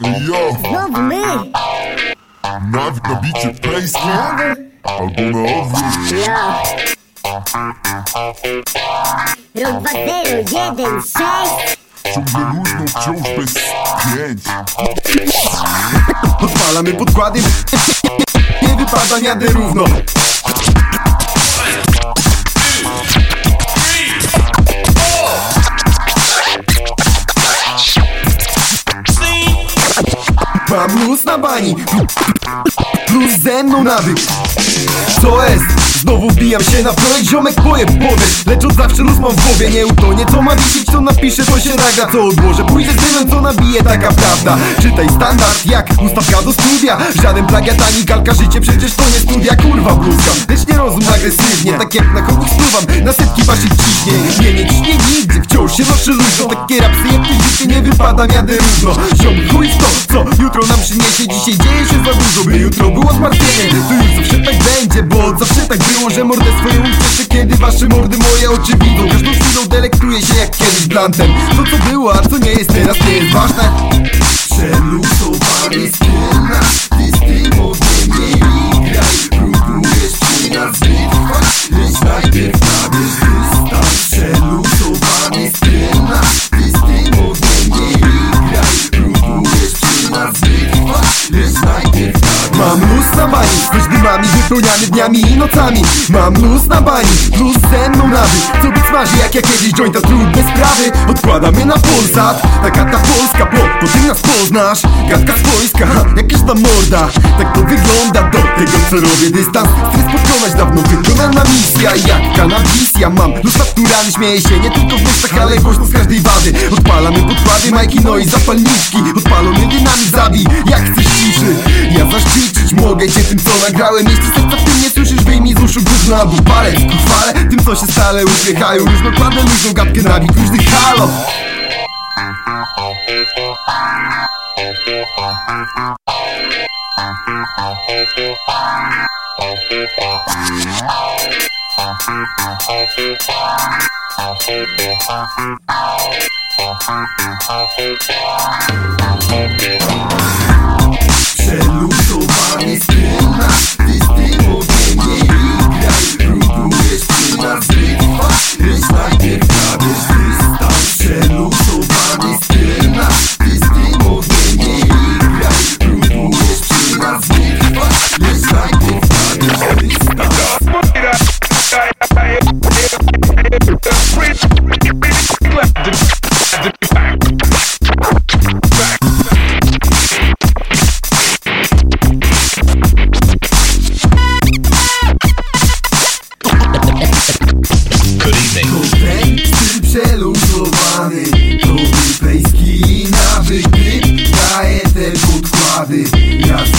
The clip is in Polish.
Jo, Znowu my! nawik na bicie pejski Albo na odwrót. Ja! Rok 2016 Ciągle luźno, wciąż bez pięć. Odpalamy podkłady. Nie wypada, jadę równo Luz na bani. Plus ze mną nawyk Co jest? Znowu wbijam się na projekt Ziomek poje powiedz Lecz od zawsze luz mam w głowie Nie utonie co ma wisieć Co napiszę to się nagra. Co odłożę Pójdę z dymem co nabije Taka prawda. Czytaj standard jak ustawka do studia. Żaden plagiat ani kalka Życie przecież to nie studia. Kurwa bluzka Lecz nie rozum agresywnie Tak jak na chodnik spluwam Na setki waszych ciśnień. Nie nie ciśnie nigdy Wciąż się noszę luźno Takie rapsy jak życie nie wypada Jadę równo. Ziom chuj to Co jutro nam przyniesie. Dzisiaj dzieje się za dużo By jutro było zmartwienie. To już zawsze tak będzie Bo zawsze tak było Że mordę swoją usłyszę Kiedy wasze mordy moje oczy widzą Każdą chwilą delektuję się jak kiedyś blantem. To co było, a co nie jest teraz nie jest ważne. Przeluzowany spielna Mam luz na bani Choć dymami wypełniany dniami i nocami. Mam luz na bani Plus ze mną nawyk Co być smaży jak ja kiedyś jointa trudne sprawy. Odkładamy na Polsat ta Polska Bo po tym nas poznasz. Gadka swojska ha, Jakaś ta morda. Tak to wygląda Do tego co robię dystans. Stres pokonać dawno wykonana misja. Jak kanabisja Mam? Luz naturalny Śmieję się nie tylko w myślach Ale głośno z każdej wady Podkłady Majki no i zapalniczki Odpalony dynamit zabij Jak chcesz ciszy Ja zaszczycić mogę cię tym co nagrałem. Jeśli serca w tym nie słyszysz Wyjmij z uszu gówno albo palec ku chwale Tym co się stale uśmiechają Różnokładne luźną gadkę nawik Luźny halo Styl przeluzowany To wypejski nawyk Daję te podkłady. Ja